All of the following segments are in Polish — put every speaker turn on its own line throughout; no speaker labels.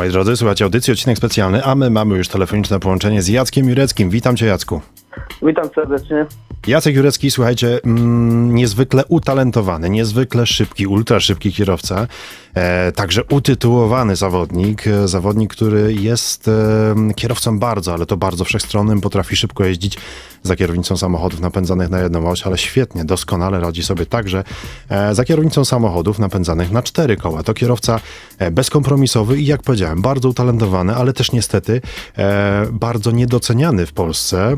Moi drodzy, słuchajcie audycji, odcinek specjalny, a my mamy już telefoniczne połączenie z Jackiem Jureckim. Witam cię Jacku.
Witam serdecznie.
Jacek Jurecki, słuchajcie, mm, niezwykle utalentowany, niezwykle szybki, ultra szybki kierowca, e, także utytułowany zawodnik, e, zawodnik, który jest e, kierowcą bardzo, ale to bardzo wszechstronnym, potrafi szybko jeździć za kierownicą samochodów napędzanych na jedną oś, ale świetnie, doskonale radzi sobie także e, za kierownicą samochodów napędzanych na cztery koła. To kierowca e, bezkompromisowy i jak powiedziałem, bardzo utalentowany, ale też niestety bardzo niedoceniany w Polsce,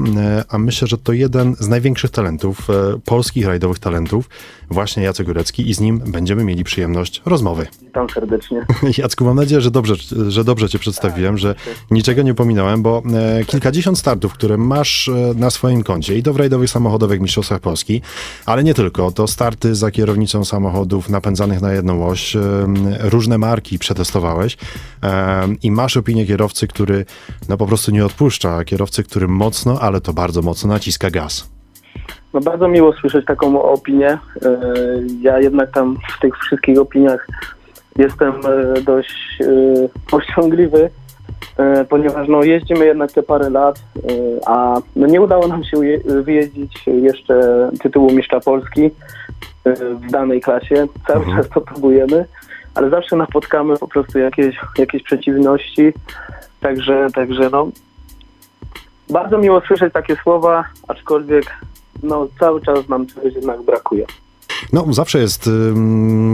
a myślę, że to jeden z największych talentów, e, polskich rajdowych talentów, właśnie Jacek Górecki i z nim będziemy mieli przyjemność rozmowy.
Witam serdecznie.
Jacku, mam nadzieję, że dobrze, że dobrze cię przedstawiłem, że niczego nie pominąłem, bo e, kilkadziesiąt startów, które masz e, na swoim koncie i to w rajdowych samochodowych mistrzostwach Polski, ale nie tylko, to starty za kierownicą samochodów napędzanych na jedną oś, różne marki przetestowałeś i masz opinię kierowcy, który no po prostu nie odpuszcza, kierowcy, który mocno, ale to bardzo mocno naciska gaz.
No bardzo miło słyszeć taką opinię. E, Ja jednak tam w tych wszystkich opiniach jestem e, dość e, powściągliwy, e, ponieważ no jeździmy jednak te parę lat, a no nie udało nam się wyjeździć jeszcze tytułu mistrza Polski w danej klasie. Cały
Mhm.
czas to próbujemy, ale zawsze napotkamy po prostu jakieś, jakieś przeciwności. Także, także no bardzo miło słyszeć takie słowa, aczkolwiek no, cały czas nam czegoś jednak brakuje.
No, zawsze jest,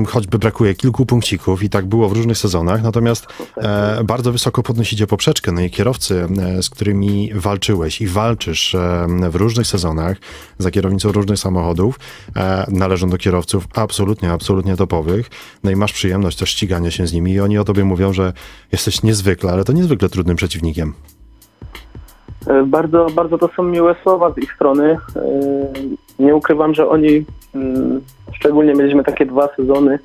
choćby brakuje kilku punkcików i tak było w różnych sezonach, natomiast e, bardzo wysoko podnosicie poprzeczkę. No i kierowcy, e, z którymi walczyłeś i walczysz e, w różnych sezonach za kierownicą różnych samochodów, e, należą do kierowców absolutnie, absolutnie topowych. No i masz przyjemność też ścigania się z nimi i oni o tobie mówią, że jesteś niezwykle, ale to niezwykle trudnym przeciwnikiem.
E, Bardzo, bardzo to są miłe słowa z ich strony. E, Nie ukrywam, że oni, mm, szczególnie mieliśmy takie dwa sezony,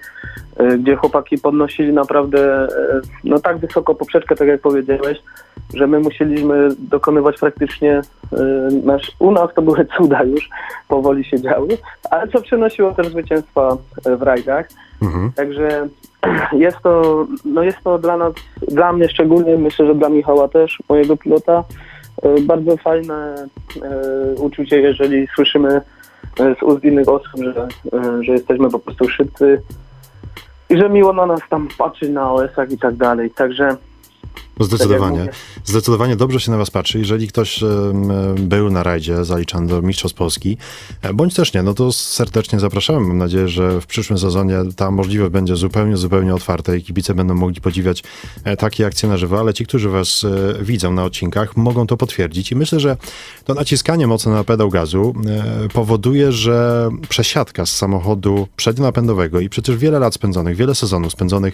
e, gdzie chłopaki podnosili naprawdę no tak wysoko poprzeczkę, tak jak powiedziałeś, że my musieliśmy dokonywać praktycznie, nasz, u nas to były cuda już, powoli się działy, ale co przynosiło też zwycięstwa w rajdach.
Mhm.
Także jest to, no jest to dla nas, dla mnie szczególnie, myślę, że dla Michała też, mojego pilota, bardzo fajne e, uczucie, jeżeli słyszymy e, z ust innych osób, że, e, że jesteśmy po prostu szybcy i że miło na nas tam patrzeć na OS-ach i tak dalej. Także
Zdecydowanie.
mówię.
Zdecydowanie dobrze się na was patrzy. Jeżeli ktoś był na rajdzie zaliczany do Mistrzostw Polski, e, bądź też nie, no to serdecznie zapraszamy. Mam nadzieję, że w przyszłym sezonie ta możliwość będzie zupełnie, zupełnie otwarta i kibice będą mogli podziwiać e, takie akcje na żywo, ale ci, którzy was e, widzą na odcinkach, mogą to potwierdzić i myślę, że to naciskanie mocno na pedał gazu powoduje, że przesiadka z samochodu przednionapędowego i przecież wiele lat spędzonych, wiele sezonów spędzonych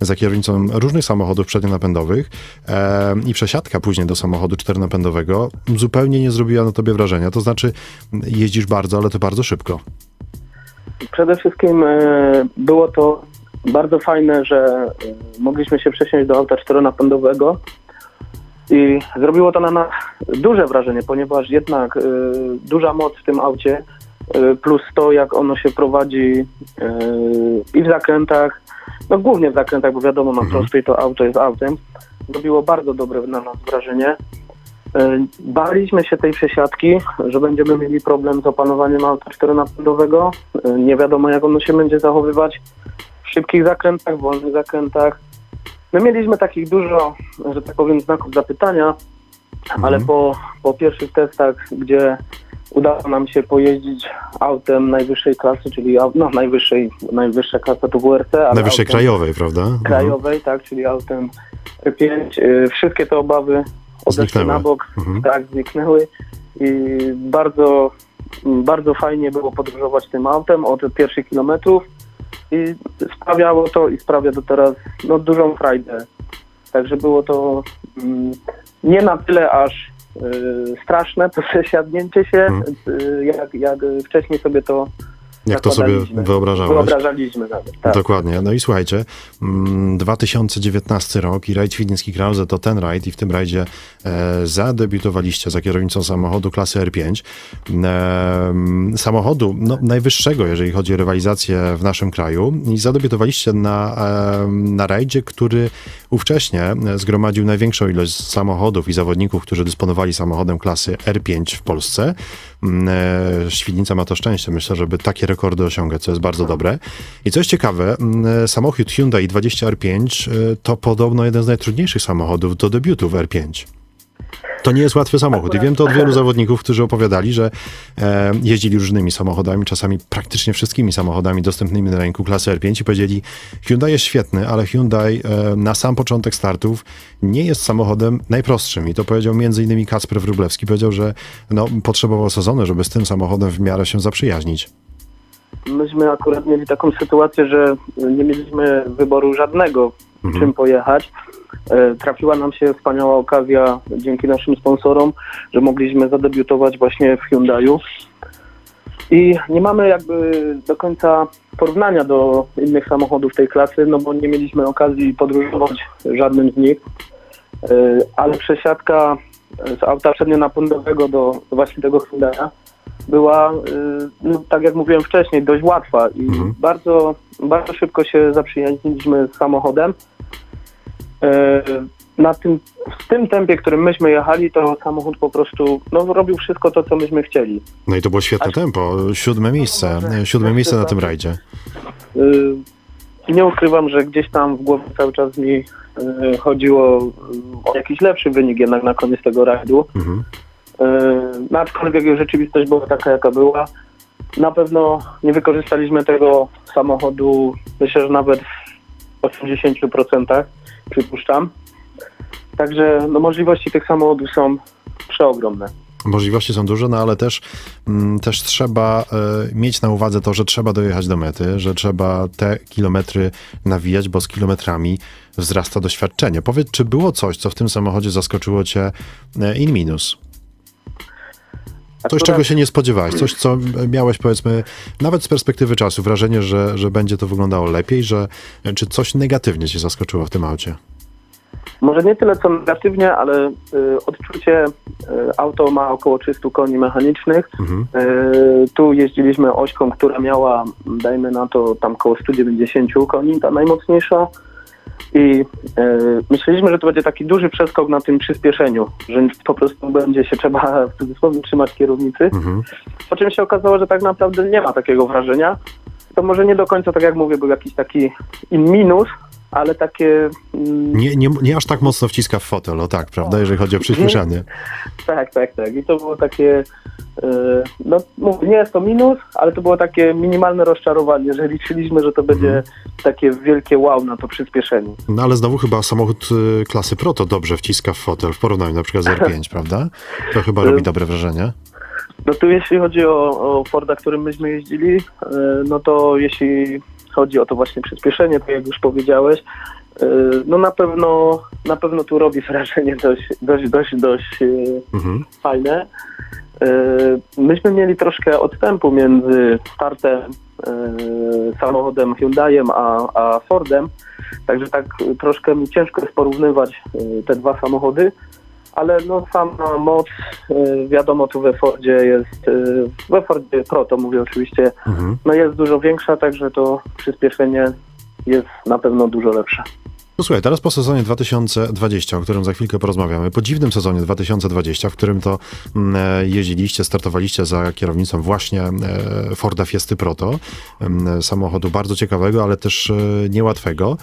za kierownicą różnych samochodów przednionapędowych e, i przesiadka później do samochodu czternapędowego zupełnie nie zrobiła na tobie wrażenia. To znaczy jeździsz bardzo, ale to bardzo szybko.
Przede wszystkim e, było to bardzo fajne, że e, mogliśmy się przesiąść do auta czteronapędowego i zrobiło to na nas duże wrażenie, ponieważ jednak e, duża moc w tym aucie plus to, jak ono się prowadzi i w zakrętach, no głównie w zakrętach, bo wiadomo, na
Mhm.
prostej to auto jest autem, zrobiło bardzo dobre na nas wrażenie. E, Baliśmy się tej przesiadki, że będziemy mieli problem z opanowaniem auta czteronapędowego. E, Nie wiadomo, jak ono się będzie zachowywać w szybkich zakrętach, w wolnych zakrętach. My mieliśmy takich dużo, że tak powiem, znaków zapytania, ale po, po pierwszych testach, gdzie udało nam się pojeździć autem najwyższej klasy, czyli no, najwyższej, najwyższa klasa to WRC, ale
Najwyższej krajowej, prawda? Mhm.
krajowej, tak, czyli autem R5. Y, Wszystkie te obawy odeszły
Zniknęły.
na bok,
Mhm.
tak, zniknęły i bardzo, bardzo fajnie było podróżować tym autem od pierwszych kilometrów i sprawiało to i sprawia do teraz no, dużą frajdę. Także było to mm, nie na tyle aż y, straszne to przesiadnięcie się,
Mhm.
y, jak, jak wcześniej sobie to
Jak to sobie wyobrażałeś?
Wyobrażaliśmy nawet, tak.
Dokładnie. No i słuchajcie, 2019 mm, rok i rajd Świdnicki Krause to ten rajd i w tym rajdzie zadebiutowaliście za kierownicą samochodu klasy R5. E, samochodu no, najwyższego, jeżeli chodzi o rywalizację w naszym kraju i zadebiutowaliście na, e, na rajdzie, który ówcześnie zgromadził największą ilość samochodów i zawodników, którzy dysponowali samochodem klasy R5 w Polsce. Mm, e, Świdnica ma to szczęście, myślę, żeby takie rekordy osiągać, co jest bardzo dobre. I co jest ciekawe, mm, samochód Hyundai 20R5 e, to podobno jeden z najtrudniejszych samochodów do debiutu w R5. To nie jest łatwy samochód. I wiem to od wielu zawodników, którzy opowiadali, że e, jeździli różnymi samochodami, czasami praktycznie wszystkimi samochodami dostępnymi na rynku klasy R5 i powiedzieli, Hyundai jest świetny, ale Hyundai e, na sam początek startów nie jest samochodem najprostszym. I to powiedział między innymi Kacper Wróblewski. Powiedział, że no, potrzebował sezonu, żeby z tym samochodem w miarę się zaprzyjaźnić.
Myśmy akurat mieli taką sytuację, że nie mieliśmy wyboru żadnego, mhm. czym pojechać. E, trafiła nam się wspaniała okazja dzięki naszym sponsorom, że mogliśmy zadebiutować właśnie w Hyundai'u. I nie mamy jakby do końca porównania do innych samochodów tej klasy, no bo nie mieliśmy okazji podróżować żadnym z nich. E, ale przesiadka z auta przednionapędowego do, do właśnie tego Hyundai'a była, e, no, tak jak mówiłem wcześniej, dość łatwa i mhm. bardzo, bardzo szybko się zaprzyjaźniliśmy z samochodem. E, na tym, w tym tempie, którym myśmy jechali, to samochód po prostu no, robił wszystko to, co myśmy chcieli.
No i to było świetne tempo. Siódme miejsce. Może, Siódme miejsce na tym rajdzie.
E, nie ukrywam, że gdzieś tam w głowie cały czas mi e, chodziło o jakiś lepszy wynik jednak na koniec tego rajdu. Mhm. No, aczkolwiek rzeczywistość była taka, jaka była. Na pewno nie wykorzystaliśmy tego samochodu, myślę, że nawet w 80% przypuszczam. Także no, możliwości tych samochodów są przeogromne.
Możliwości są duże, no ale też, mm, też trzeba y, mieć na uwadze to, że trzeba dojechać do mety, że trzeba te kilometry nawijać, bo z kilometrami wzrasta doświadczenie. Powiedz, czy było coś, co w tym samochodzie zaskoczyło cię y, in minus? Coś, czego się nie spodziewałeś, coś, co miałeś, powiedzmy, nawet z perspektywy czasu, wrażenie, że, że będzie to wyglądało lepiej, że czy coś negatywnie cię zaskoczyło w tym aucie?
Może nie tyle co negatywnie, ale y, odczucie, y, auto ma około 300 koni mechanicznych. Mhm. Y, tu jeździliśmy ośką, która miała, dajmy na to, tam około 190 koni, ta najmocniejsza. I e, myśleliśmy, że to będzie taki duży przeskok na tym przyspieszeniu, że po prostu będzie się trzeba w cudzysłowie trzymać kierownicy. Mhm. Po czym się okazało, że tak naprawdę nie ma takiego wrażenia. To może nie do końca, tak jak mówię, był jakiś taki minus, ale takie...
Mm, nie, nie, nie aż tak mocno wciska w fotel, o tak, prawda, jeżeli chodzi o przyspieszanie.
Tak, tak, tak. I to było takie, e, no nie jest to minus, ale to było takie minimalne rozczarowanie, że liczyliśmy, że to będzie mhm. takie wielkie wow na to przyspieszenie.
No ale znowu chyba samochód y, klasy Pro to dobrze wciska w fotel w porównaniu na przykład z R5, prawda? To chyba robi dobre wrażenie.
No tu jeśli chodzi o, o Forda, którym myśmy jeździli, e, no to jeśli chodzi o to właśnie przyspieszenie, tak jak już powiedziałeś, e, no na pewno na pewno tu robi wrażenie dość, dość, dość, dość e, mhm. fajne. Myśmy mieli troszkę odstępu między startem samochodem Hyundaiem a, a Fordem, także tak troszkę mi ciężko jest porównywać te dwa samochody ale no sama moc, y, wiadomo, tu we Fordzie jest, y, we Fordzie Pro to mówię oczywiście, mhm. no jest dużo większa, także to przyspieszenie jest na pewno dużo lepsze.
No słuchaj, teraz po sezonie 2020, o którym za chwilkę porozmawiamy, po dziwnym sezonie 2020, w którym to mm, e, jeździliście, startowaliście za kierownicą właśnie e, Forda Fiesty Proto, mm, samochodu bardzo ciekawego, ale też e, niełatwego.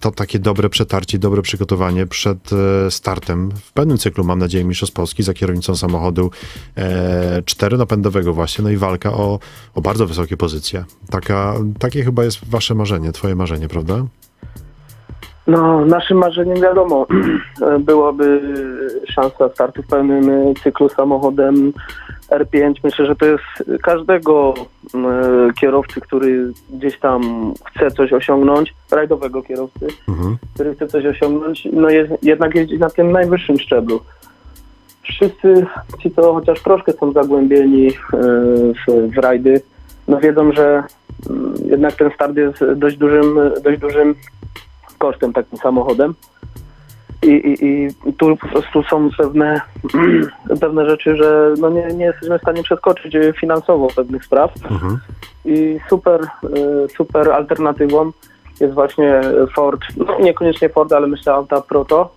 To takie dobre przetarcie, dobre przygotowanie przed startem w pewnym cyklu, mam nadzieję, Mistrzostw Polski za kierownicą samochodu czteronapędowego właśnie, no i walka o, o bardzo wysokie pozycje. Taka, takie chyba jest wasze marzenie, twoje marzenie, prawda?
No, naszym marzeniem wiadomo byłaby szansa startu w pełnym cyklu samochodem R5. Myślę, że to jest każdego e, kierowcy, który gdzieś tam chce coś osiągnąć, rajdowego kierowcy, mhm. który chce coś osiągnąć, no jest, jednak jeździć na tym najwyższym szczeblu. Wszyscy ci, co chociaż troszkę są zagłębieni e, w, w rajdy, no wiedzą, że jednak ten start jest dość dużym, dość dużym kosztem takim samochodem. I, i, I tu po prostu są pewne, pewne rzeczy, że no nie, nie jesteśmy w stanie przeskoczyć finansowo pewnych spraw.
Mhm.
I super, y, super alternatywą jest właśnie Ford, no niekoniecznie Ford, ale myślę auta Proto.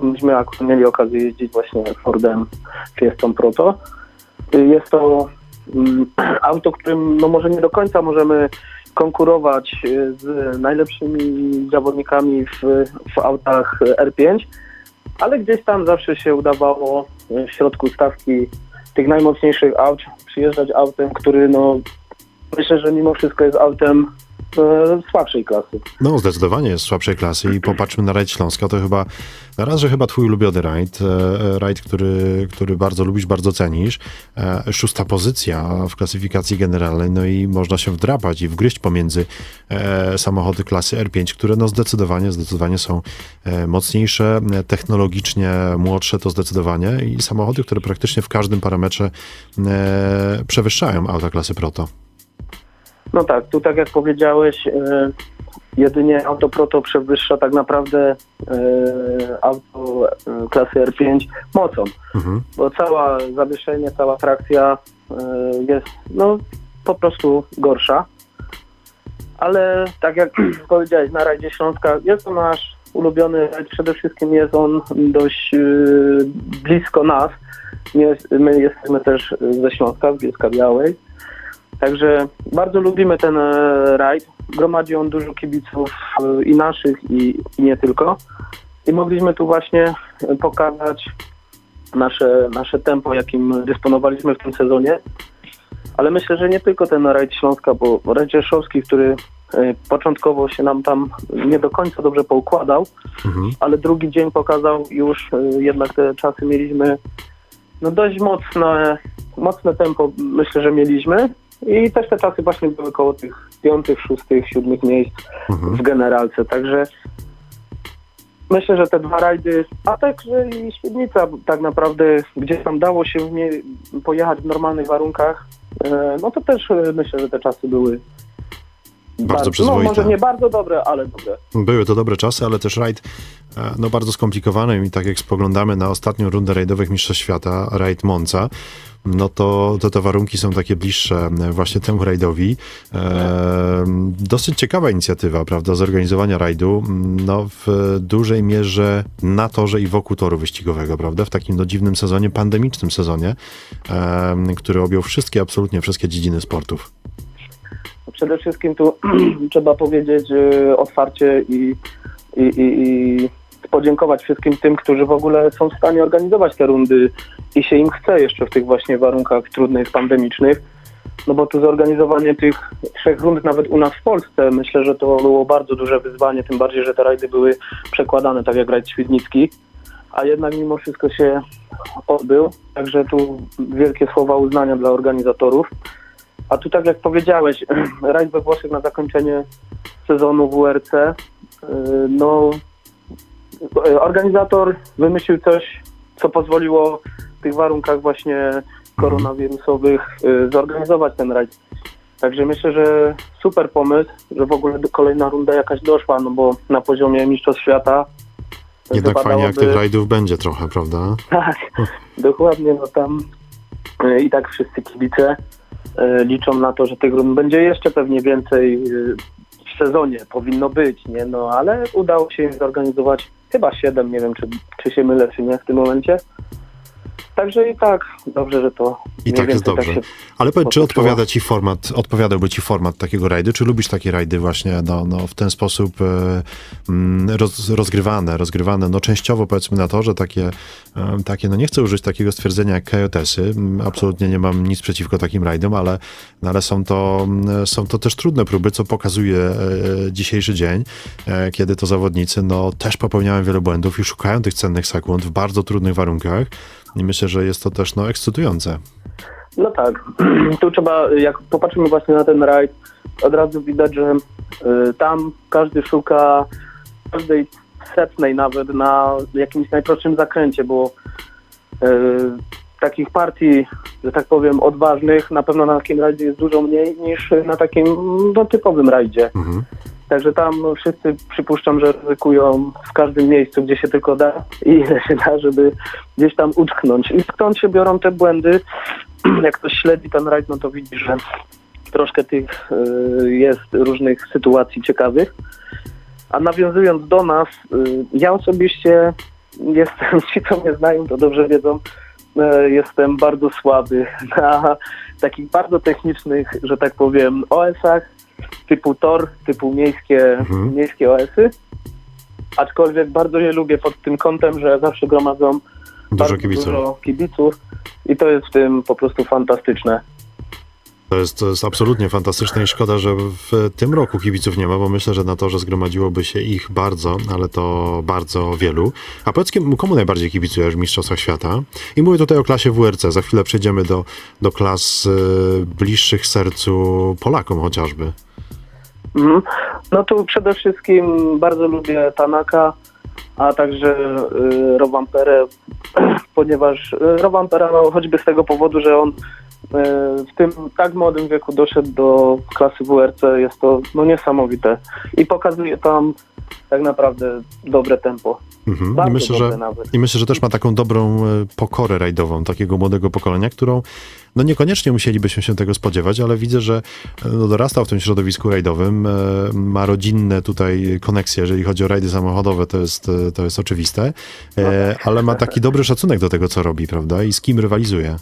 Myśmy akurat mieli okazję jeździć właśnie Fordem Fiestą Proto. Y, Jest to mm, auto, którym no może nie do końca możemy konkurować y, z najlepszymi zawodnikami w, w autach R5, ale gdzieś tam zawsze się udawało y, w środku stawki tych najmocniejszych aut przyjeżdżać autem, który no myślę, że mimo wszystko jest autem e, słabszej klasy.
No, zdecydowanie jest słabszej klasy i popatrzmy na rajd Śląska, to chyba, na raz, że chyba twój ulubiony rajd, e, rajd, który, który bardzo lubisz, bardzo cenisz. E, Szósta pozycja w klasyfikacji generalnej, no i można się wdrapać i wgryźć pomiędzy e, samochody klasy R5, które no zdecydowanie, zdecydowanie są e, mocniejsze, e, technologicznie młodsze to zdecydowanie i samochody, które praktycznie w każdym parametrze e, przewyższają auta klasy Proto.
No tak, tu tak jak powiedziałeś, e, jedynie auto Proto przewyższa tak naprawdę e, auto e, klasy R5 mocą,
Mhm.
bo cała zawieszenie, cała trakcja jest no po prostu gorsza. Ale tak jak powiedziałeś, na rajdzie Śląska jest to nasz ulubiony rajd. Przede wszystkim jest on dość blisko nas. My jesteśmy też ze Śląska, z Bielska Białej. Także bardzo lubimy ten e, rajd. Gromadzi on dużo kibiców e, i naszych, i, i nie tylko. I mogliśmy tu właśnie e, pokazać nasze, nasze tempo, jakim dysponowaliśmy w tym sezonie. Ale myślę, że nie tylko ten rajd Śląska, bo rajd Rzeszowski, który początkowo się nam tam nie do końca dobrze poukładał,
Mhm.
ale drugi dzień pokazał już jednak te czasy mieliśmy no dość mocne, mocne tempo myślę, że mieliśmy i też te czasy właśnie były koło tych piątych, szóstych, siódmych miejsc
Mhm.
w generalce, także myślę, że te dwa rajdy, a także i Świdnica tak naprawdę, gdzie tam dało się w nie pojechać w normalnych warunkach, e, no to też e, myślę, że te czasy były
Bardzo
no
przyzwoite.
może nie bardzo dobre, ale dobre.
Były to dobre czasy, ale też rajd e, no, bardzo skomplikowany i tak jak spoglądamy na ostatnią rundę rajdowych Mistrzostw Świata, rajd Monza, no to, to te warunki są takie bliższe e, właśnie temu rajdowi. E, dosyć ciekawa inicjatywa, prawda, zorganizowania rajdu, no w dużej mierze na torze i wokół toru wyścigowego, prawda, w takim no, dziwnym sezonie, pandemicznym sezonie, e, który objął wszystkie, absolutnie wszystkie dziedziny sportów.
Przede wszystkim tu trzeba powiedzieć e, otwarcie i, i, i, i podziękować wszystkim tym, którzy w ogóle są w stanie organizować te rundy i się im chce jeszcze w tych właśnie warunkach trudnych, pandemicznych. No bo tu zorganizowanie tych trzech rund nawet u nas w Polsce, myślę, że to było bardzo duże wyzwanie, tym bardziej, że te rajdy były przekładane tak jak rajd Świdnicki, a jednak mimo wszystko się odbył. Także tu wielkie słowa uznania dla organizatorów. A tu tak jak powiedziałeś, rajd we Włoszech na zakończenie sezonu WRC, yy, no organizator wymyślił coś, co pozwoliło w tych warunkach właśnie koronawirusowych yy, zorganizować ten rajd. Także myślę, że super pomysł, że w ogóle kolejna runda jakaś doszła, no bo na poziomie Mistrzostw Świata
Jednak fajnie, jak tych rajdów będzie trochę, prawda?
tak, dokładnie, no tam i tak wszyscy kibice liczą na to, że tych rund będzie jeszcze pewnie więcej e, w sezonie, powinno być, nie, no ale udało się zorganizować chyba siedem, nie wiem czy, czy się mylę, czy nie w tym momencie. Także i tak, dobrze, że to
I tak jest
więcej
dobrze.
się
Ale powiedz, czy odpowiada ci format, odpowiadałby ci format takiego rajdu? Czy lubisz takie rajdy właśnie no, no, w ten sposób e, mm, roz, rozgrywane, rozgrywane, no częściowo powiedzmy na to, że takie, e, takie, no nie chcę użyć takiego stwierdzenia jak kajotesy, absolutnie nie mam nic przeciwko takim rajdom, ale, no, ale są, to, mm, są to też trudne próby, co pokazuje e, dzisiejszy dzień, kiedy to zawodnicy no, też popełniają wiele błędów i szukają tych cennych sekund w bardzo trudnych warunkach i myślę, że jest to też no, ekscytujące.
No tak, tu trzeba, jak popatrzymy właśnie na ten rajd, od razu widać, że y, tam każdy szuka każdej setnej nawet na jakimś najprostszym zakręcie, bo y, takich partii, że tak powiem, odważnych na pewno na takim rajdzie jest dużo mniej niż na takim no, typowym rajdzie.
Mhm.
Także tam wszyscy przypuszczam, że ryzykują w każdym miejscu, gdzie się tylko da i ile się da, żeby gdzieś tam utknąć. I skąd się biorą te błędy? Jak ktoś śledzi ten rajd, no to widzi, że troszkę tych y, jest różnych sytuacji ciekawych. A nawiązując do nas, y, ja osobiście jestem, ci co mnie znają, to dobrze wiedzą, y, jestem bardzo słaby na takich bardzo technicznych, że tak powiem, OS-ach, typu TOR, typu miejskie,
Mhm.
miejskie OS-y. Aczkolwiek bardzo je lubię pod tym kątem, że zawsze gromadzą
Dużo
bardzo
kibiców.
dużo kibiców i to jest w tym po prostu fantastyczne.
To jest, to jest absolutnie fantastyczne i szkoda, że w tym roku kibiców nie ma, bo myślę, że na to, że zgromadziłoby się ich bardzo, ale to bardzo wielu. A powiedz, komu najbardziej kibicujesz w Mistrzostwach Świata? I mówię tutaj o klasie WRC. Za chwilę przejdziemy do, do klas y, bliższych sercu Polakom chociażby.
Mhm. No tu przede wszystkim bardzo lubię Tanaka, a także y, Rowamperę, ponieważ y, Rowampera no, choćby z tego powodu, że on y, w tym tak młodym wieku doszedł do klasy WRC, jest to no, niesamowite. I pokazuje tam tak naprawdę dobre tempo.
Mhm. I, myślę,
dobre
że,
nawet.
I myślę, że też ma taką dobrą e, pokorę rajdową takiego młodego pokolenia, którą no niekoniecznie musielibyśmy się tego spodziewać, ale widzę, że e, no, dorastał w tym środowisku rajdowym, e, ma rodzinne tutaj koneksje, jeżeli chodzi o rajdy samochodowe, to jest, to jest oczywiste, e, ale ma taki dobry szacunek do tego, co robi, prawda? I z kim rywalizuje.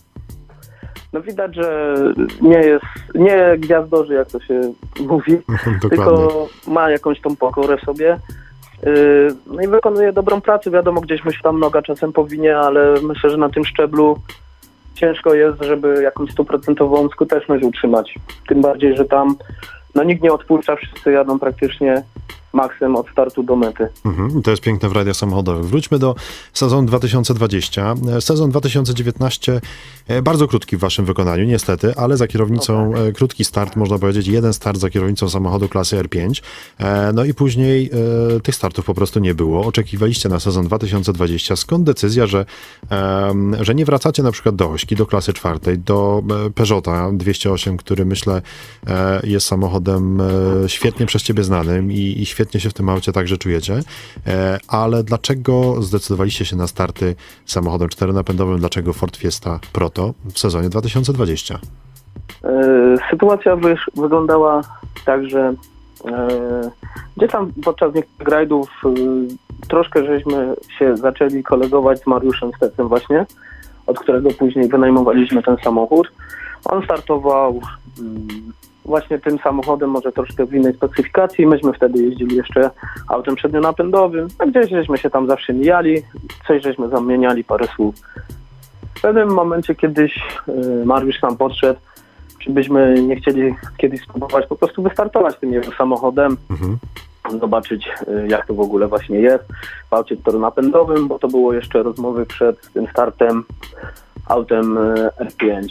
No widać, że nie jest, nie gwiazdorzy, jak to się mówi, tylko ma jakąś tą pokorę w sobie. Yy, No i wykonuje dobrą pracę. Wiadomo, gdzieś mu się tam noga czasem powinie, ale myślę, że na tym szczeblu ciężko jest, żeby jakąś stuprocentową skuteczność utrzymać. Tym bardziej, że tam no, nikt nie odpuszcza, wszyscy jadą praktycznie maksem od startu do mety.
Mhm, to jest piękne w radiach samochodowych. Wróćmy do sezonu 2020. E, Sezon 2019 e, bardzo krótki w waszym wykonaniu, niestety, ale za kierownicą e, krótki start, można powiedzieć, jeden start za kierownicą samochodu klasy R5. E, No i później tych startów po prostu nie było. Oczekiwaliście na sezon 2020. Skąd decyzja, że, że nie wracacie na przykład do Ośki, do klasy czwartej, do Peugeota 208, który myślę jest samochodem świetnie przez ciebie znanym i, i świetnie się w tym aucie także czujecie. E, Ale dlaczego zdecydowaliście się na starty samochodem czteronapędowym? Dlaczego Ford Fiesta Proto w sezonie 2020?
E, Sytuacja wyglądała tak, że e, gdzieś tam podczas niektórych rajdów troszkę żeśmy się zaczęli kolegować z Mariuszem Stecem właśnie, od którego później wynajmowaliśmy ten samochód. On startował mm, właśnie tym samochodem, może troszkę w innej specyfikacji. Myśmy wtedy jeździli jeszcze autem przednionapędowym, a gdzieś żeśmy się tam zawsze mijali, coś żeśmy zamieniali, parę słów. W pewnym momencie kiedyś e, Mariusz nam podszedł, czy byśmy nie chcieli kiedyś spróbować po prostu wystartować tym jego samochodem,
Mhm.
zobaczyć y, jak to w ogóle właśnie jest w aucie napędowym, bo to było jeszcze rozmowy przed tym startem autem y, R5.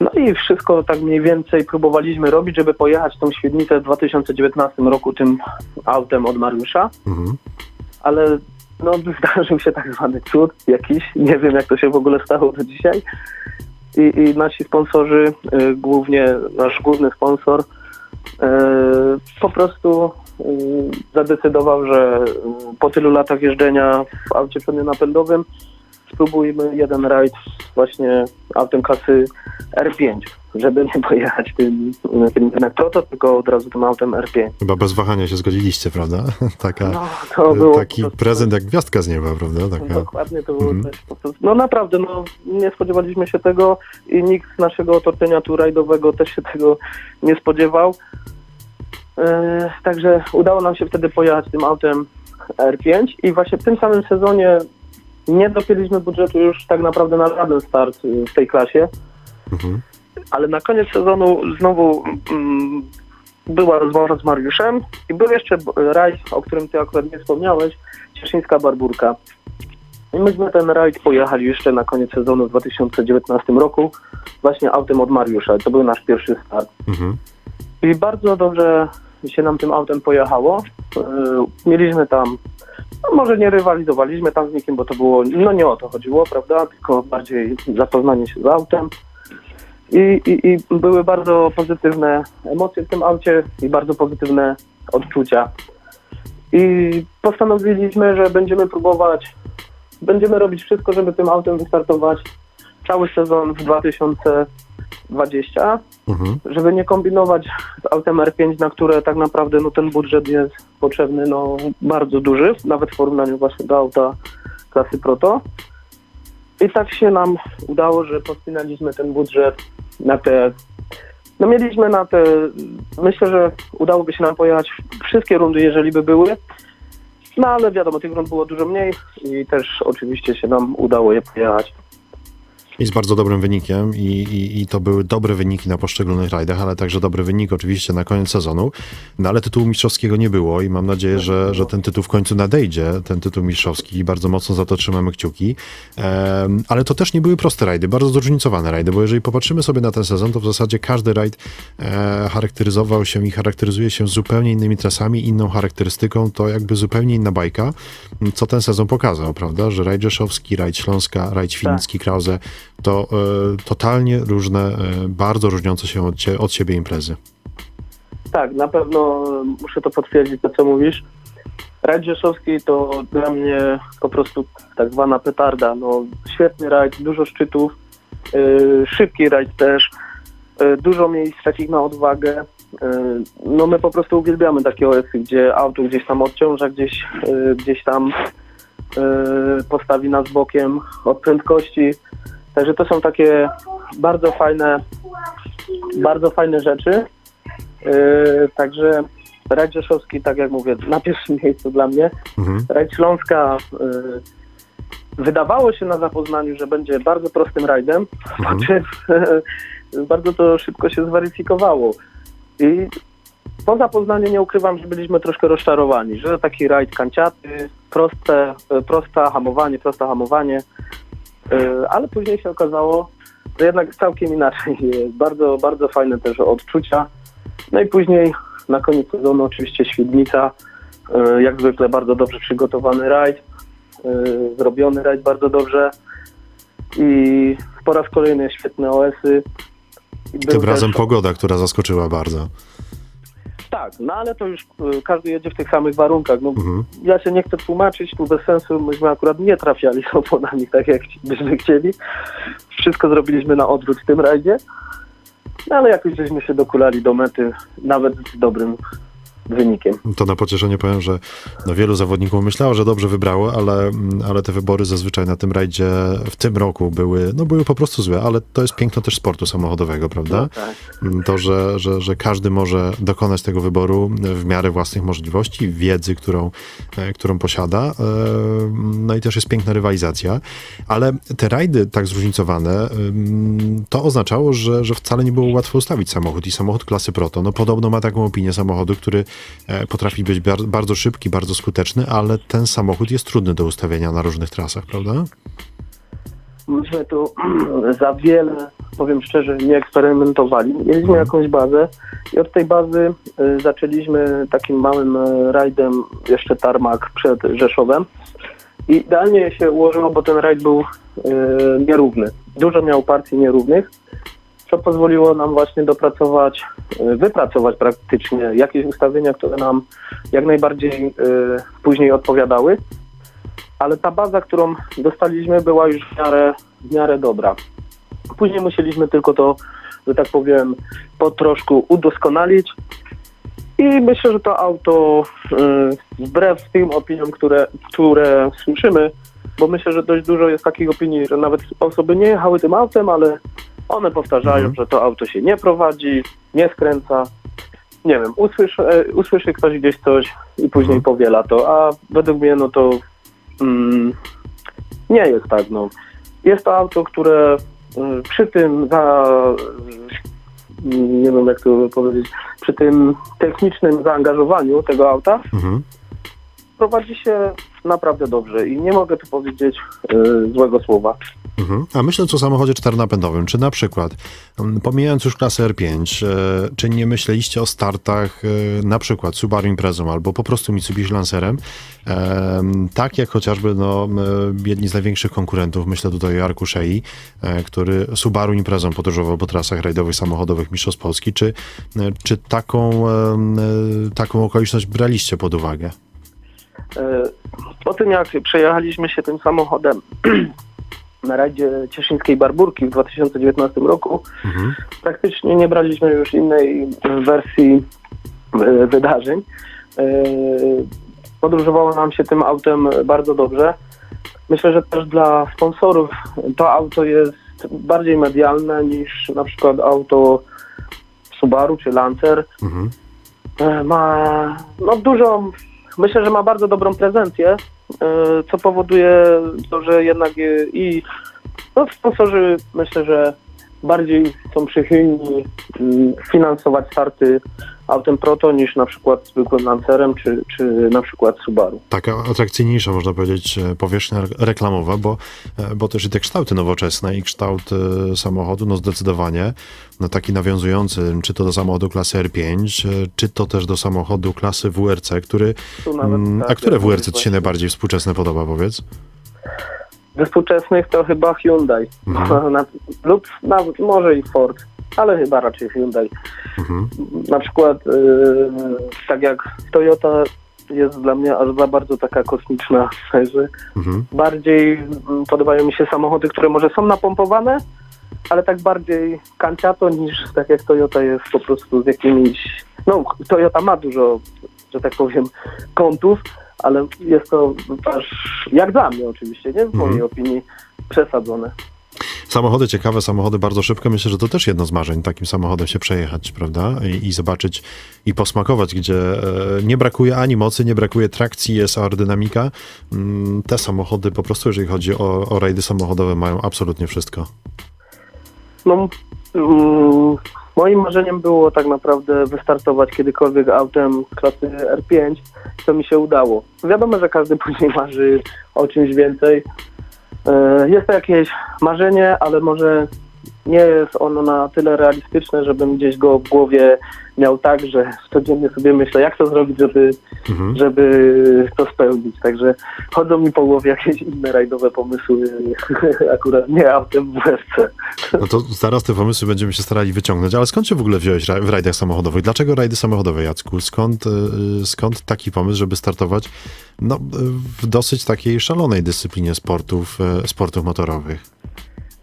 No i wszystko tak mniej więcej próbowaliśmy robić, żeby pojechać tą świetnicę w 2019 roku tym autem od Mariusza,
Mhm.
ale no zdarzył się tak zwany cud jakiś, nie wiem jak to się w ogóle stało do dzisiaj. I, i nasi sponsorzy, y, głównie nasz główny sponsor, y, po prostu y, zadecydował, że po tylu latach jeżdżenia w aucie napędowym spróbujmy jeden rajd właśnie autem klasy R5, żeby nie pojechać tym, tym proto, tylko od razu tym autem R5.
Chyba bez wahania się zgodziliście, prawda? Taka,
No, to było
taki
prostu-
prezent jak gwiazdka z nieba, prawda? Taka,
Dokładnie to było
Mhm.
coś. No naprawdę, no nie spodziewaliśmy się tego i nikt z naszego otoczenia tu rajdowego też się tego nie spodziewał. E, także udało nam się wtedy pojechać tym autem R5 i właśnie w tym samym sezonie nie dopięliśmy budżetu już tak naprawdę na żaden start y, w tej klasie,
mhm.
ale na koniec sezonu znowu mm, była rozmowa z Mariuszem i był jeszcze rajd, o którym ty akurat nie wspomniałeś, Cieszyńska Barburka. I myśmy ten rajd pojechali jeszcze na koniec sezonu w 2019 roku właśnie autem od Mariusza. To był nasz pierwszy start.
Mhm.
I bardzo dobrze się nam tym autem pojechało. E, mieliśmy tam, no może nie rywalizowaliśmy tam z nikim, bo to było, no nie o to chodziło, prawda, tylko bardziej zapoznanie się z autem. I, i, I były bardzo pozytywne emocje w tym aucie i bardzo pozytywne odczucia. I postanowiliśmy, że będziemy próbować, będziemy robić wszystko, żeby tym autem wystartować cały sezon w 2020,
Mhm.
żeby nie kombinować z autem R5, na które tak naprawdę no, ten budżet jest potrzebny no, bardzo duży, nawet w porównaniu właśnie do auta klasy Proto. I tak się nam udało, że podpinaliśmy ten budżet na te. No mieliśmy na te. Myślę, że udałoby się nam pojechać wszystkie rundy, jeżeli by były. No ale wiadomo, tych rund było dużo mniej i też oczywiście się nam udało je pojechać.
Z bardzo dobrym wynikiem i, i, i to były dobre wyniki na poszczególnych rajdach, ale także dobry wynik oczywiście na koniec sezonu. No ale tytułu mistrzowskiego nie było i mam nadzieję, że, że ten tytuł w końcu nadejdzie, ten tytuł mistrzowski i bardzo mocno za to trzymamy kciuki. Em, ale to też nie były proste rajdy, bardzo zróżnicowane rajdy, bo jeżeli popatrzymy sobie na ten sezon, to w zasadzie każdy rajd e, charakteryzował się i charakteryzuje się zupełnie innymi trasami, inną charakterystyką, to jakby zupełnie inna bajka, co ten sezon pokazał, prawda, że rajd rzeszowski, rajd Śląska, rajd Świnicki, Krause, to e, totalnie różne, e, bardzo różniące się od, od siebie imprezy.
Tak, na pewno muszę to potwierdzić, to co mówisz. Rajd Rzeszowski to dla mnie po prostu tak zwana petarda. No, świetny rajd, dużo szczytów, yy, szybki rajd też, dużo miejsc takich na odwagę. No my po prostu uwielbiamy takie OS-y, gdzie auto gdzieś tam odciąża, gdzieś, gdzieś tam postawi nas bokiem od prędkości. Także to są takie bardzo fajne, bardzo fajne rzeczy. Yy, także Rajd Rzeszowski, tak jak mówię, na pierwszym miejscu dla mnie.
Mhm.
Rajd Śląska yy, wydawało się na zapoznaniu, że będzie bardzo prostym rajdem,
Mhm.
czym bardzo to szybko się zweryfikowało. I po zapoznaniu nie ukrywam, że byliśmy troszkę rozczarowani, że taki rajd kanciaty, proste, yy, prosta hamowanie, proste hamowanie, ale później się okazało, że jednak całkiem inaczej jest. Bardzo, bardzo fajne też odczucia. No i później na koniec sezonu oczywiście Świdnica, e, jak zwykle bardzo dobrze przygotowany rajd, e, zrobiony rajd bardzo dobrze i po raz kolejny świetne OS-y.
Tym razem
też-
pogoda, która zaskoczyła bardzo.
Tak, no ale to już e, każdy jedzie w tych samych warunkach. No,
Mhm.
ja się nie chcę tłumaczyć, tu bez sensu, myśmy akurat nie trafiali z oponami tak jak byśmy chcieli. Wszystko zrobiliśmy na odwrót w tym rajdzie, no ale jakoś żeśmy się dokulali do mety, nawet z dobrym wynikiem.
To na pocieszenie powiem, że no, wielu zawodników myślało, że dobrze wybrało, ale, mm, ale te wybory zazwyczaj na tym rajdzie w tym roku były, no, były po prostu złe, ale to jest piękno też sportu samochodowego, prawda?
tak.
To, że, że, że każdy może dokonać tego wyboru w miarę własnych możliwości, wiedzy, którą, e, którą posiada. E, No i też jest piękna rywalizacja. Ale te rajdy tak zróżnicowane, ym, to oznaczało, że, że wcale nie było łatwo ustawić samochód. I samochód klasy Proto, no podobno ma taką opinię samochodu, który potrafi być bar- bardzo szybki, bardzo skuteczny, ale ten samochód jest trudny do ustawienia na różnych trasach, prawda?
Myśmy tu za wiele, powiem szczerze, nie eksperymentowali. Mieliśmy
Mhm.
jakąś bazę i od tej bazy y, zaczęliśmy takim małym y, rajdem jeszcze tarmak przed Rzeszowem. I idealnie się ułożyło, bo ten rajd był y, nierówny. Dużo miał partii nierównych, co pozwoliło nam właśnie dopracować, y, wypracować praktycznie jakieś ustawienia, które nam jak najbardziej y, później odpowiadały ale ta baza, którą dostaliśmy, była już w miarę, w miarę dobra. Później musieliśmy tylko to, że tak powiem, po troszku udoskonalić. I myślę, że to auto, y, wbrew tym opiniom, które, które słyszymy, bo myślę, że dość dużo jest takich opinii, że nawet osoby nie jechały tym autem, ale one powtarzają,
Mhm.
że to auto się nie prowadzi, nie skręca. Nie wiem, usłyszy, e, usłyszy ktoś gdzieś coś i później
Mhm.
powiela to, a według mnie no to mm, nie jest tak. No. Jest to auto, które y, przy tym za, y, nie wiem jak to powiedzieć, przy tym technicznym zaangażowaniu tego auta
Mhm.
prowadzi się naprawdę dobrze i nie mogę tu powiedzieć y, złego słowa.
Mhm. A myśląc o samochodzie czternapędowym, czy na przykład, mm, pomijając już klasę R5, e, czy nie myśleliście o startach e, na przykład Subaru Imprezą albo po prostu Mitsubishi Lancerem, tak jak chociażby no, jedni z największych konkurentów, myślę tutaj o Arku Shei, e, który Subaru Imprezą podróżował po trasach rajdowych samochodowych Mistrzostw Polski, czy, czy taką, taką okoliczność braliście pod uwagę?
Po tym jak przejechaliśmy się tym samochodem na rajdzie Cieszyńskiej Barburki w 2019 roku,
Mhm.
praktycznie nie braliśmy już innej wersji e, wydarzeń. E, Podróżowało nam się tym autem bardzo dobrze. Myślę, że też dla sponsorów to auto jest bardziej medialne niż na przykład auto Subaru czy Lancer.
Mhm.
E, Ma no dużo, myślę, że ma bardzo dobrą prezencję, e, co powoduje to, że jednak e, i no, sponsorzy myślę, że bardziej są przychylni mm, finansować starty autem Proto niż na przykład zwykłym Lancerem czy, czy na przykład Subaru.
taka atrakcyjniejsza, można powiedzieć, e, powierzchnia re- reklamowa, bo, e, bo też i te kształty nowoczesne i kształt e, samochodu, no zdecydowanie, no taki nawiązujący, czy to do samochodu klasy R5, e, czy to też do samochodu klasy WRC, który,
nawet
mm,
tak,
a które WRC ci się najbardziej współczesne podoba, powiedz?
Ze współczesnych to chyba Hyundai
Mhm.
Na, lub nawet może i Ford, ale chyba raczej Hyundai.
Mhm.
na przykład yy, tak jak Toyota jest dla mnie aż za bardzo taka kosmiczna, że
Mhm.
bardziej mm, podobają mi się samochody, które może są napompowane, ale tak bardziej kanciato niż tak jak Toyota jest po prostu z jakimiś, no Toyota ma dużo, że tak powiem, kątów, ale jest to aż, jak dla mnie oczywiście, nie w mojej
Mhm.
opinii, przesadzone.
Samochody ciekawe, samochody bardzo szybkie. Myślę, że to też jedno z marzeń, takim samochodem się przejechać, prawda? I, i zobaczyć i posmakować, gdzie e, nie brakuje ani mocy, nie brakuje trakcji, jest aerodynamika. Mm, Te samochody po prostu, jeżeli chodzi o, o rajdy samochodowe, mają absolutnie wszystko.
No, mm, moim marzeniem było tak naprawdę wystartować kiedykolwiek autem klasy R5, co mi się udało. Wiadomo, że każdy później marzy o czymś więcej. E, Jest to jakieś marzenie, ale może nie jest ono na tyle realistyczne, żebym gdzieś go w głowie miał tak, że codziennie sobie myślę, jak to zrobić, żeby,
Mhm.
żeby to spełnić. Także chodzą mi po głowie jakieś inne rajdowe pomysły, akurat nie autem w WRC.
No to zaraz te pomysły będziemy się starali wyciągnąć, ale skąd się w ogóle wziąłeś w rajdach samochodowych? Dlaczego rajdy samochodowe, Jacku? Skąd, y, skąd taki pomysł, żeby startować no, w dosyć takiej szalonej dyscyplinie sportów, y, sportów motorowych?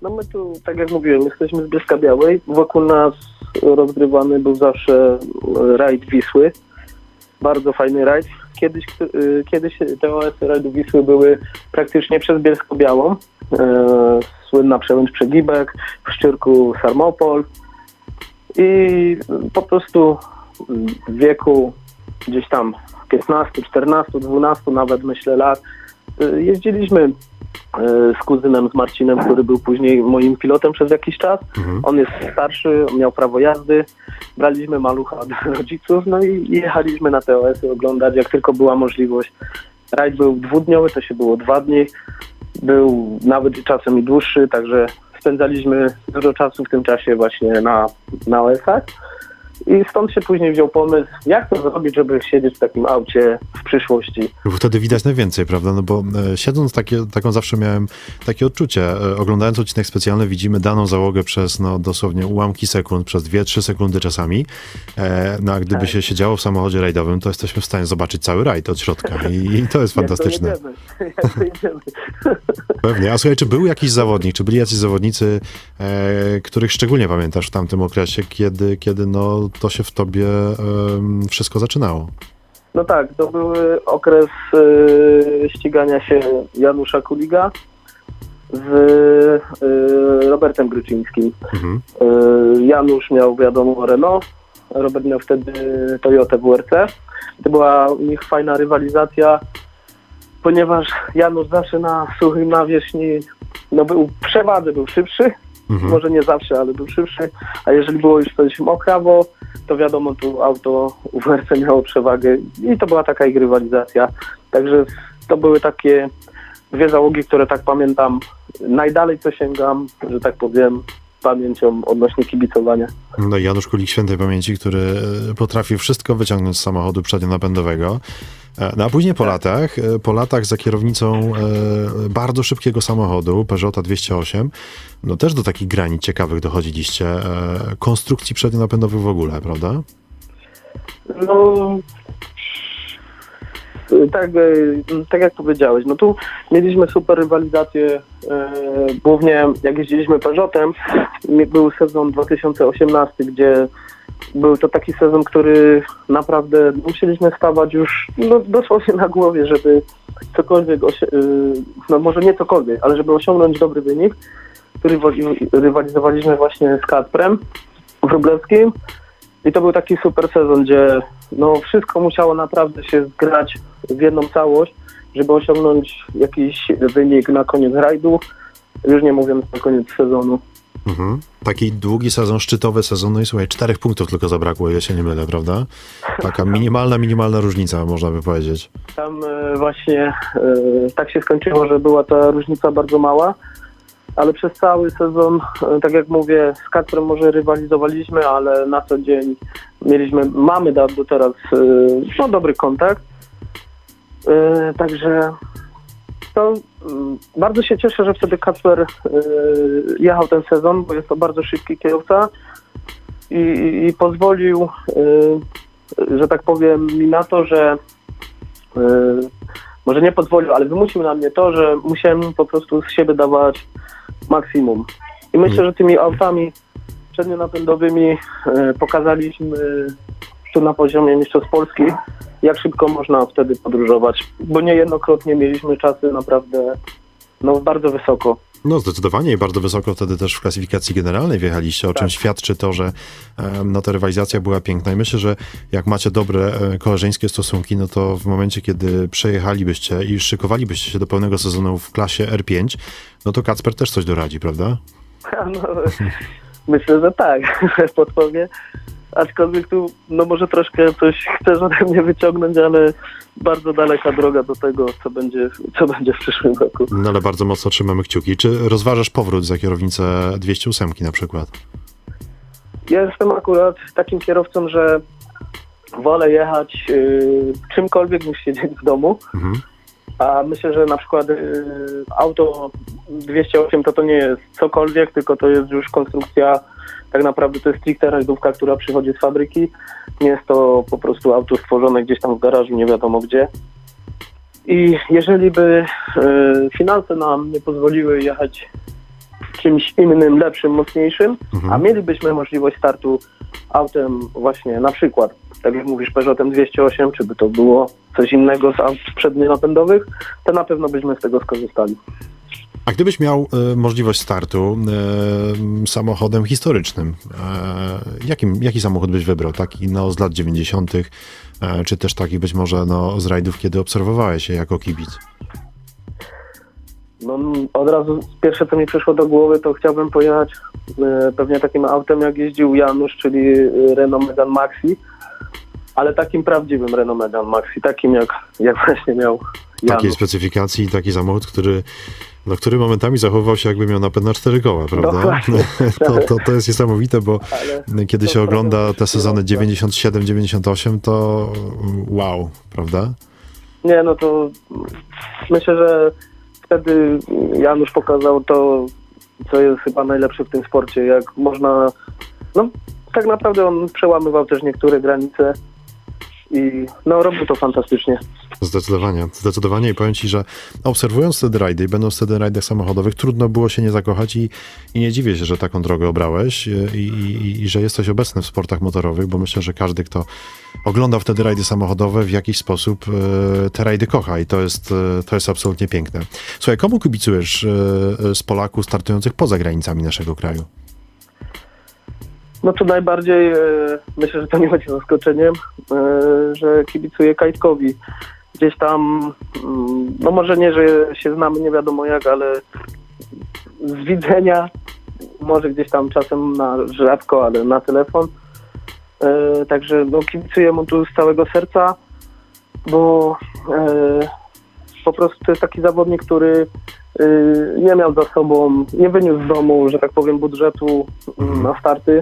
No my tu, tak jak mówiłem, jesteśmy z Bielska Białej. Wokół nas rozgrywany był zawsze e, rajd Wisły. Bardzo fajny rajd. Kiedyś, y, kiedyś te OS-y rajdu Wisły były praktycznie przez Bielsko-Białą. E, słynna przełęcz Przegibek, w Szczyrku Sarmopol. I po prostu w wieku gdzieś tam 15, 14, 12 nawet myślę lat jeździliśmy e, z kuzynem, z Marcinem, który był później moim pilotem przez jakiś czas.
Mhm.
On jest starszy, miał prawo jazdy. Braliśmy malucha od rodziców, no i jechaliśmy na TOS-y oglądać, jak tylko była możliwość. Rajd był dwudniowy, to się było dwa dni. Był nawet czasem i dłuższy, także spędzaliśmy dużo czasu w tym czasie właśnie na, na OS-ach. I stąd się później wziął pomysł, jak to zrobić, żeby siedzieć w takim aucie w przyszłości.
Bo wtedy widać najwięcej, prawda? No bo e, siedząc, takie, taką zawsze miałem takie odczucie. E, oglądając odcinek specjalny widzimy daną załogę przez no, dosłownie ułamki sekund, przez 2-3 sekundy czasami. E, no a gdyby
Tak.
się siedziało w samochodzie rajdowym, to jesteśmy w stanie zobaczyć cały rajd od środka i, i to jest fantastyczne.
Jak to jedziemy? Jak to jedziemy?
Pewnie. A słuchaj, czy był jakiś zawodnik, czy byli jacyś zawodnicy, e, których szczególnie pamiętasz w tamtym okresie, kiedy, kiedy no, to się w tobie wszystko zaczynało?
No tak, to był okres e, ścigania się Janusza Kuliga z e, Robertem Gryczyńskim.
Mhm.
E, Janusz miał wiadomo Renault, Robert miał wtedy Toyota WRC. To była u nich fajna rywalizacja, ponieważ Janusz zawsze na suchym nawierzchni no był przewadze, był szybszy,
Mhm.
może nie zawsze, ale był szybszy, a jeżeli było już coś mokrawo, to wiadomo, tu auto WRC miało przewagę i to była taka ich rywalizacja. Także to były takie dwie załogi, które tak pamiętam, najdalej co sięgam, że tak powiem, pamięcią odnośnie kibicowania.
No Janusz Kulik świętej pamięci, który e, potrafił wszystko wyciągnąć z samochodu przednionapędowego. E, no a później po latach, e, po latach za kierownicą bardzo szybkiego samochodu, Peugeota 208, no też do takich granic ciekawych dochodziliście, konstrukcji przednionapędowych w ogóle, prawda?
No, tak, tak jak powiedziałeś, no tu mieliśmy super rywalizację, e, głównie jak jeździliśmy Peugeotem, był sezon 2018, gdzie był to taki sezon, który naprawdę musieliśmy stawać już no, dosłownie na głowie, żeby cokolwiek, no może nie cokolwiek, ale żeby osiągnąć dobry wynik, który rywalizowaliśmy właśnie z Kacprem Wróblewskim. I to był taki super sezon, gdzie no, wszystko musiało naprawdę się zgrać w jedną całość, żeby osiągnąć jakiś wynik na koniec rajdu, już nie mówiąc na koniec sezonu.
Mhm. Taki długi sezon, szczytowy sezon, no i słuchaj, czterech punktów tylko zabrakło, ja się nie mylę, prawda? Taka minimalna, minimalna różnica, można by powiedzieć.
Tam e, właśnie e, tak się skończyło, że była ta różnica bardzo mała ale przez cały sezon, e, tak jak mówię, z Kacprem może rywalizowaliśmy, ale na co dzień mieliśmy, mamy do teraz e, no, dobry kontakt. E, także to bardzo się cieszę, że wtedy Kacper jechał ten sezon, bo jest to bardzo szybki kierowca i, i pozwolił, że tak powiem, mi na to, że może nie pozwolił, ale wymusił na mnie to, że musiałem po prostu z siebie dawać maksimum. I myślę, mm. że tymi autami przednionapędowymi e, pokazaliśmy tu na poziomie Mistrzostw Polski, jak szybko można wtedy podróżować, bo niejednokrotnie mieliśmy czasy naprawdę no, bardzo wysoko.
No zdecydowanie i bardzo wysoko wtedy też w klasyfikacji generalnej wjechaliście, o tak. czym świadczy to, że no, ta rywalizacja była piękna i myślę, że jak macie dobre e, koleżeńskie stosunki, no to w momencie, kiedy przejechalibyście i szykowalibyście się do pełnego sezonu w klasie R5, no to Kacper też coś doradzi, prawda?
No, myślę, że tak, podpowie aczkolwiek tu no może troszkę coś chcesz ode mnie wyciągnąć, ale bardzo daleka droga do tego, co będzie, co będzie w przyszłym roku.
No ale bardzo mocno trzymamy kciuki. Czy rozważasz powrót za kierownicę 208 na przykład?
Ja jestem akurat takim kierowcą, że wolę jechać yy, czymkolwiek niż siedzieć w domu. Mhm. A myślę, że na przykład yy, auto 208 to to nie jest cokolwiek, tylko to jest już konstrukcja tak naprawdę to jest stricte rajdówka, która przychodzi z fabryki. Nie jest to po prostu auto stworzone gdzieś tam w garażu, nie wiadomo gdzie. I jeżeli by y, finanse nam nie pozwoliły jechać czymś innym, lepszym, mocniejszym, mhm. a mielibyśmy możliwość startu autem właśnie na przykład, tak jak mówisz, Peugeotem 208, czy by to było coś innego z aut przednionapędowych, to na pewno byśmy z tego skorzystali.
A gdybyś miał e, możliwość startu e, samochodem historycznym, e, jakim, jaki samochód byś wybrał? Taki no, z lat 90., e, czy też taki być może no, z rajdów, kiedy obserwowałeś się jako kibic?
No, od razu pierwsze, co mi przyszło do głowy, to chciałbym pojechać pewnie takim autem, jak jeździł Janusz, czyli Renault Megane Maxi, ale takim prawdziwym Renault Megane Maxi, takim jak, jak właśnie miał Janusz.
Takiej specyfikacji, taki samochód, który no, który momentami zachowywał się jakby miał napęd na cztery koła, prawda? to, to, to jest niesamowite, bo Ale kiedy się ogląda te sezony 97-98, to wow, prawda?
Nie, no to myślę, że wtedy Janusz pokazał to, co jest chyba najlepsze w tym sporcie, jak można, no tak naprawdę on przełamywał też niektóre granice i no robił to fantastycznie.
Zdecydowanie, zdecydowanie i powiem Ci, że obserwując wtedy rajdy i będąc wtedy rajdach samochodowych, trudno było się nie zakochać i, i nie dziwię się, że taką drogę obrałeś i, i, i, że jesteś obecny w sportach motorowych, bo myślę, że każdy, kto oglądał wtedy rajdy samochodowe, w jakiś sposób e, te rajdy kocha i to jest, e, to jest absolutnie piękne. Słuchaj, komu kibicujesz e, z Polaków startujących poza granicami naszego kraju?
No to najbardziej, e, myślę, że to nie będzie zaskoczeniem, e, że kibicuję Kajtkowi. Gdzieś tam, mm, no może nie, że się znamy nie wiadomo jak, ale z widzenia, może gdzieś tam czasem na rzadko, ale na telefon. E, także no, kibicuję mu tu z całego serca, bo po prostu to jest taki zawodnik, który nie miał za sobą, nie wyniósł z domu, że tak powiem, budżetu mm, na starty.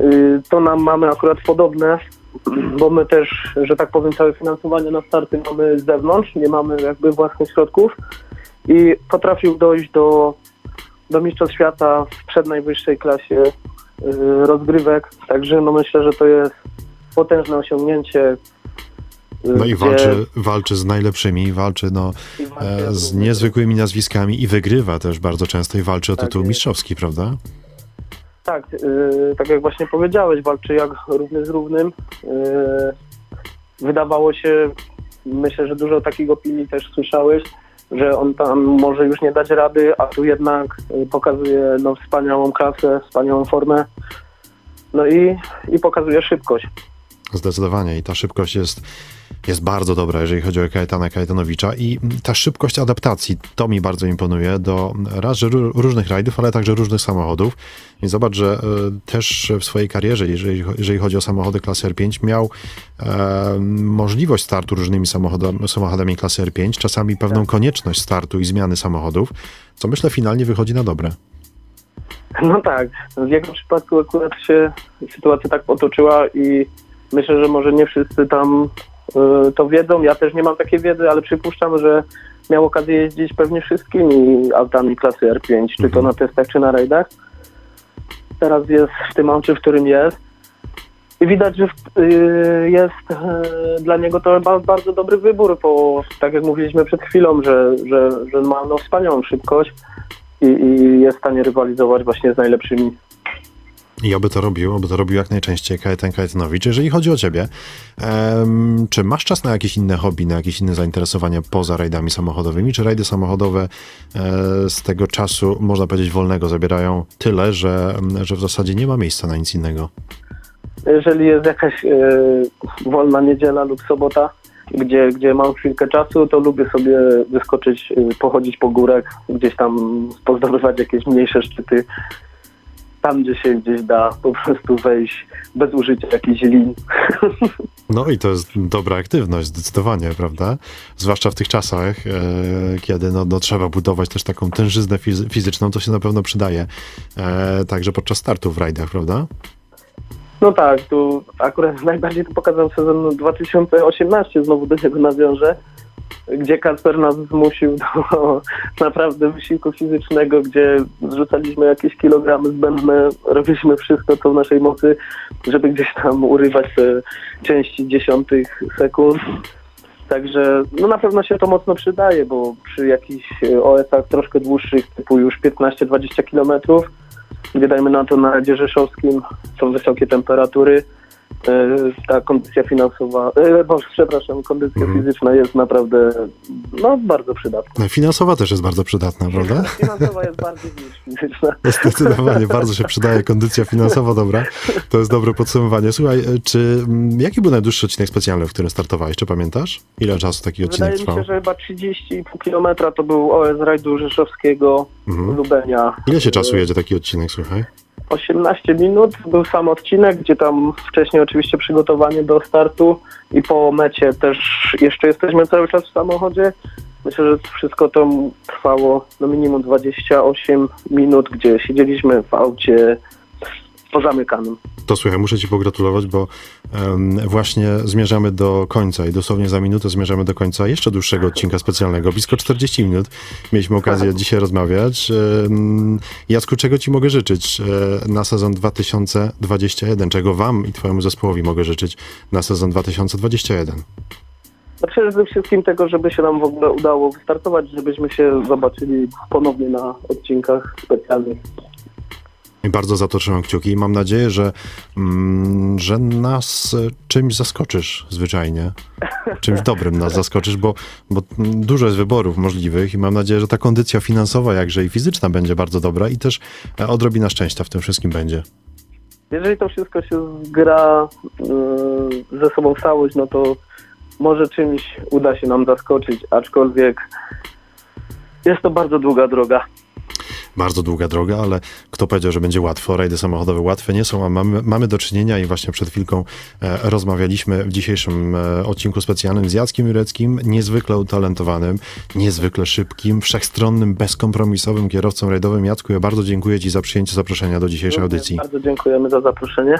Y, to nam mamy akurat podobne, bo my też, że tak powiem, całe finansowanie na starty mamy z zewnątrz, nie mamy jakby własnych środków i potrafił dojść do, do Mistrzostw Świata w przednajwyższej klasie y, rozgrywek, także no myślę, że to jest potężne osiągnięcie. y,
No i walczy, walczy z najlepszymi, walczy no, e, z niezwykłymi nazwiskami i wygrywa też bardzo często i walczy o tytuł mistrzowski, prawda?
Tak, yy, tak jak właśnie powiedziałeś, walczy jak równy z równym. Yy, wydawało się, myślę, że dużo takich opinii też słyszałeś, że on tam może już nie dać rady, a tu jednak yy, pokazuje no, wspaniałą klasę, wspaniałą formę. No i, i pokazuje szybkość.
Zdecydowanie i ta szybkość jest, jest bardzo dobra, jeżeli chodzi o Kajetana Kajetanowicza i ta szybkość adaptacji, to mi bardzo imponuje do raz, różnych rajdów, ale także różnych samochodów. I zobacz, że e, też w swojej karierze, jeżeli, jeżeli chodzi o samochody klasy R5, miał e, możliwość startu różnymi samochodami, samochodami klasy R5, czasami pewną konieczność startu i zmiany samochodów, co myślę finalnie wychodzi na dobre.
No tak, w jego przypadku akurat się sytuacja tak potoczyła i myślę, że może nie wszyscy tam y, to wiedzą. Ja też nie mam takiej wiedzy, ale przypuszczam, że miał okazję jeździć pewnie wszystkimi autami klasy R5, czy to
Mhm.
na testach, czy na rajdach. Teraz jest w tym aucie, w którym jest. I widać, że y, jest y, dla niego to ba- bardzo dobry wybór, bo tak jak mówiliśmy przed chwilą, że, że, że ma no, wspaniałą szybkość i, i jest w stanie rywalizować właśnie z najlepszymi.
I oby to robił, oby to robił jak najczęściej Kajetan Kajetanowicz. Jeżeli chodzi o ciebie, em, czy masz czas na jakieś inne hobby, na jakieś inne zainteresowania poza rajdami samochodowymi? Czy rajdy samochodowe e, z tego czasu, można powiedzieć, wolnego zabierają tyle, że, że w zasadzie nie ma miejsca na nic innego?
Jeżeli jest jakaś e, wolna niedziela lub sobota, gdzie, gdzie mam chwilkę czasu, to lubię sobie wyskoczyć, e, pochodzić po górach, gdzieś tam pozdobywać jakieś mniejsze szczyty. Tam, gdzie się gdzieś da po prostu wejść bez użycia jakichś linii.
No i to jest dobra aktywność, zdecydowanie, prawda? Zwłaszcza w tych czasach, e, kiedy no, no, trzeba budować też taką tężyznę fizy- fizyczną, to się na pewno przydaje. E, także podczas startu w rajdach, prawda?
No tak, tu akurat najbardziej to pokazał sezon 2018, znowu do niego nawiążę, gdzie Kasper nas zmusił do naprawdę wysiłku fizycznego, gdzie zrzucaliśmy jakieś kilogramy zbędne, robiliśmy wszystko, co w naszej mocy, żeby gdzieś tam urywać te części dziesiątych sekund. Także no na pewno się to mocno przydaje, bo przy jakichś e, OS-ach troszkę dłuższych, typu już 15-20 kilometrów, gdzie dajmy na to na Radzie Rzeszowskim są wysokie temperatury, ta kondycja finansowa, e, boże, przepraszam, kondycja
Mhm.
fizyczna jest naprawdę no, bardzo przydatna.
Finansowa też jest bardzo przydatna, prawda?
Finansowa jest bardziej niż fizyczna.
Zdecydowanie, bardzo się przydaje kondycja finansowa, dobra. To jest dobre podsumowanie. Słuchaj, e, czy jaki był najdłuższy odcinek specjalny, w którym startowałeś? Czy pamiętasz? Ile czasu taki odcinek
Wydaje mi
trwał?
się, że chyba 30,5 kilometra to był OS rajdu Rzeszowskiego
Mhm.
Lubenia.
Ile się czasu jedzie taki odcinek, słuchaj?
18 minut był sam odcinek, gdzie tam wcześniej oczywiście przygotowanie do startu i po mecie też jeszcze jesteśmy cały czas w samochodzie. Myślę, że wszystko to trwało no minimum 28 minut, gdzie siedzieliśmy w aucie pozamykanym.
To słuchaj, muszę ci pogratulować, bo em, właśnie zmierzamy do końca i dosłownie za minutę zmierzamy do końca jeszcze dłuższego odcinka specjalnego. Blisko 40 minut mieliśmy okazję dzisiaj rozmawiać. Em, Jacku, czego ci mogę życzyć e, na sezon 2021? Czego wam i twojemu zespołowi mogę życzyć na sezon 2021?
No przede wszystkim tego, żeby się nam w ogóle udało wystartować, żebyśmy się zobaczyli ponownie na odcinkach specjalnych.
Bardzo za to trzymam kciuki i mam nadzieję, że, mm, że nas e, czymś zaskoczysz zwyczajnie. Czymś dobrym nas zaskoczysz, bo, bo mm, dużo jest wyborów możliwych i mam nadzieję, że ta kondycja finansowa, jakże i fizyczna będzie bardzo dobra i też e, odrobina szczęścia w tym wszystkim będzie.
Jeżeli to wszystko się zgra yy, ze sobą w całość, no to może czymś uda się nam zaskoczyć, aczkolwiek jest to bardzo długa droga.
Bardzo długa droga, ale kto powiedział, że będzie łatwo? Rajdy samochodowe łatwe nie są, a mamy, mamy do czynienia i właśnie przed chwilką e, rozmawialiśmy w dzisiejszym e, odcinku specjalnym z Jackiem Jureckim, niezwykle utalentowanym, niezwykle szybkim, wszechstronnym, bezkompromisowym kierowcą rajdowym. Jacku, ja bardzo dziękuję Ci za przyjęcie zaproszenia do dzisiejszej audycji.
Bardzo dziękujemy za zaproszenie.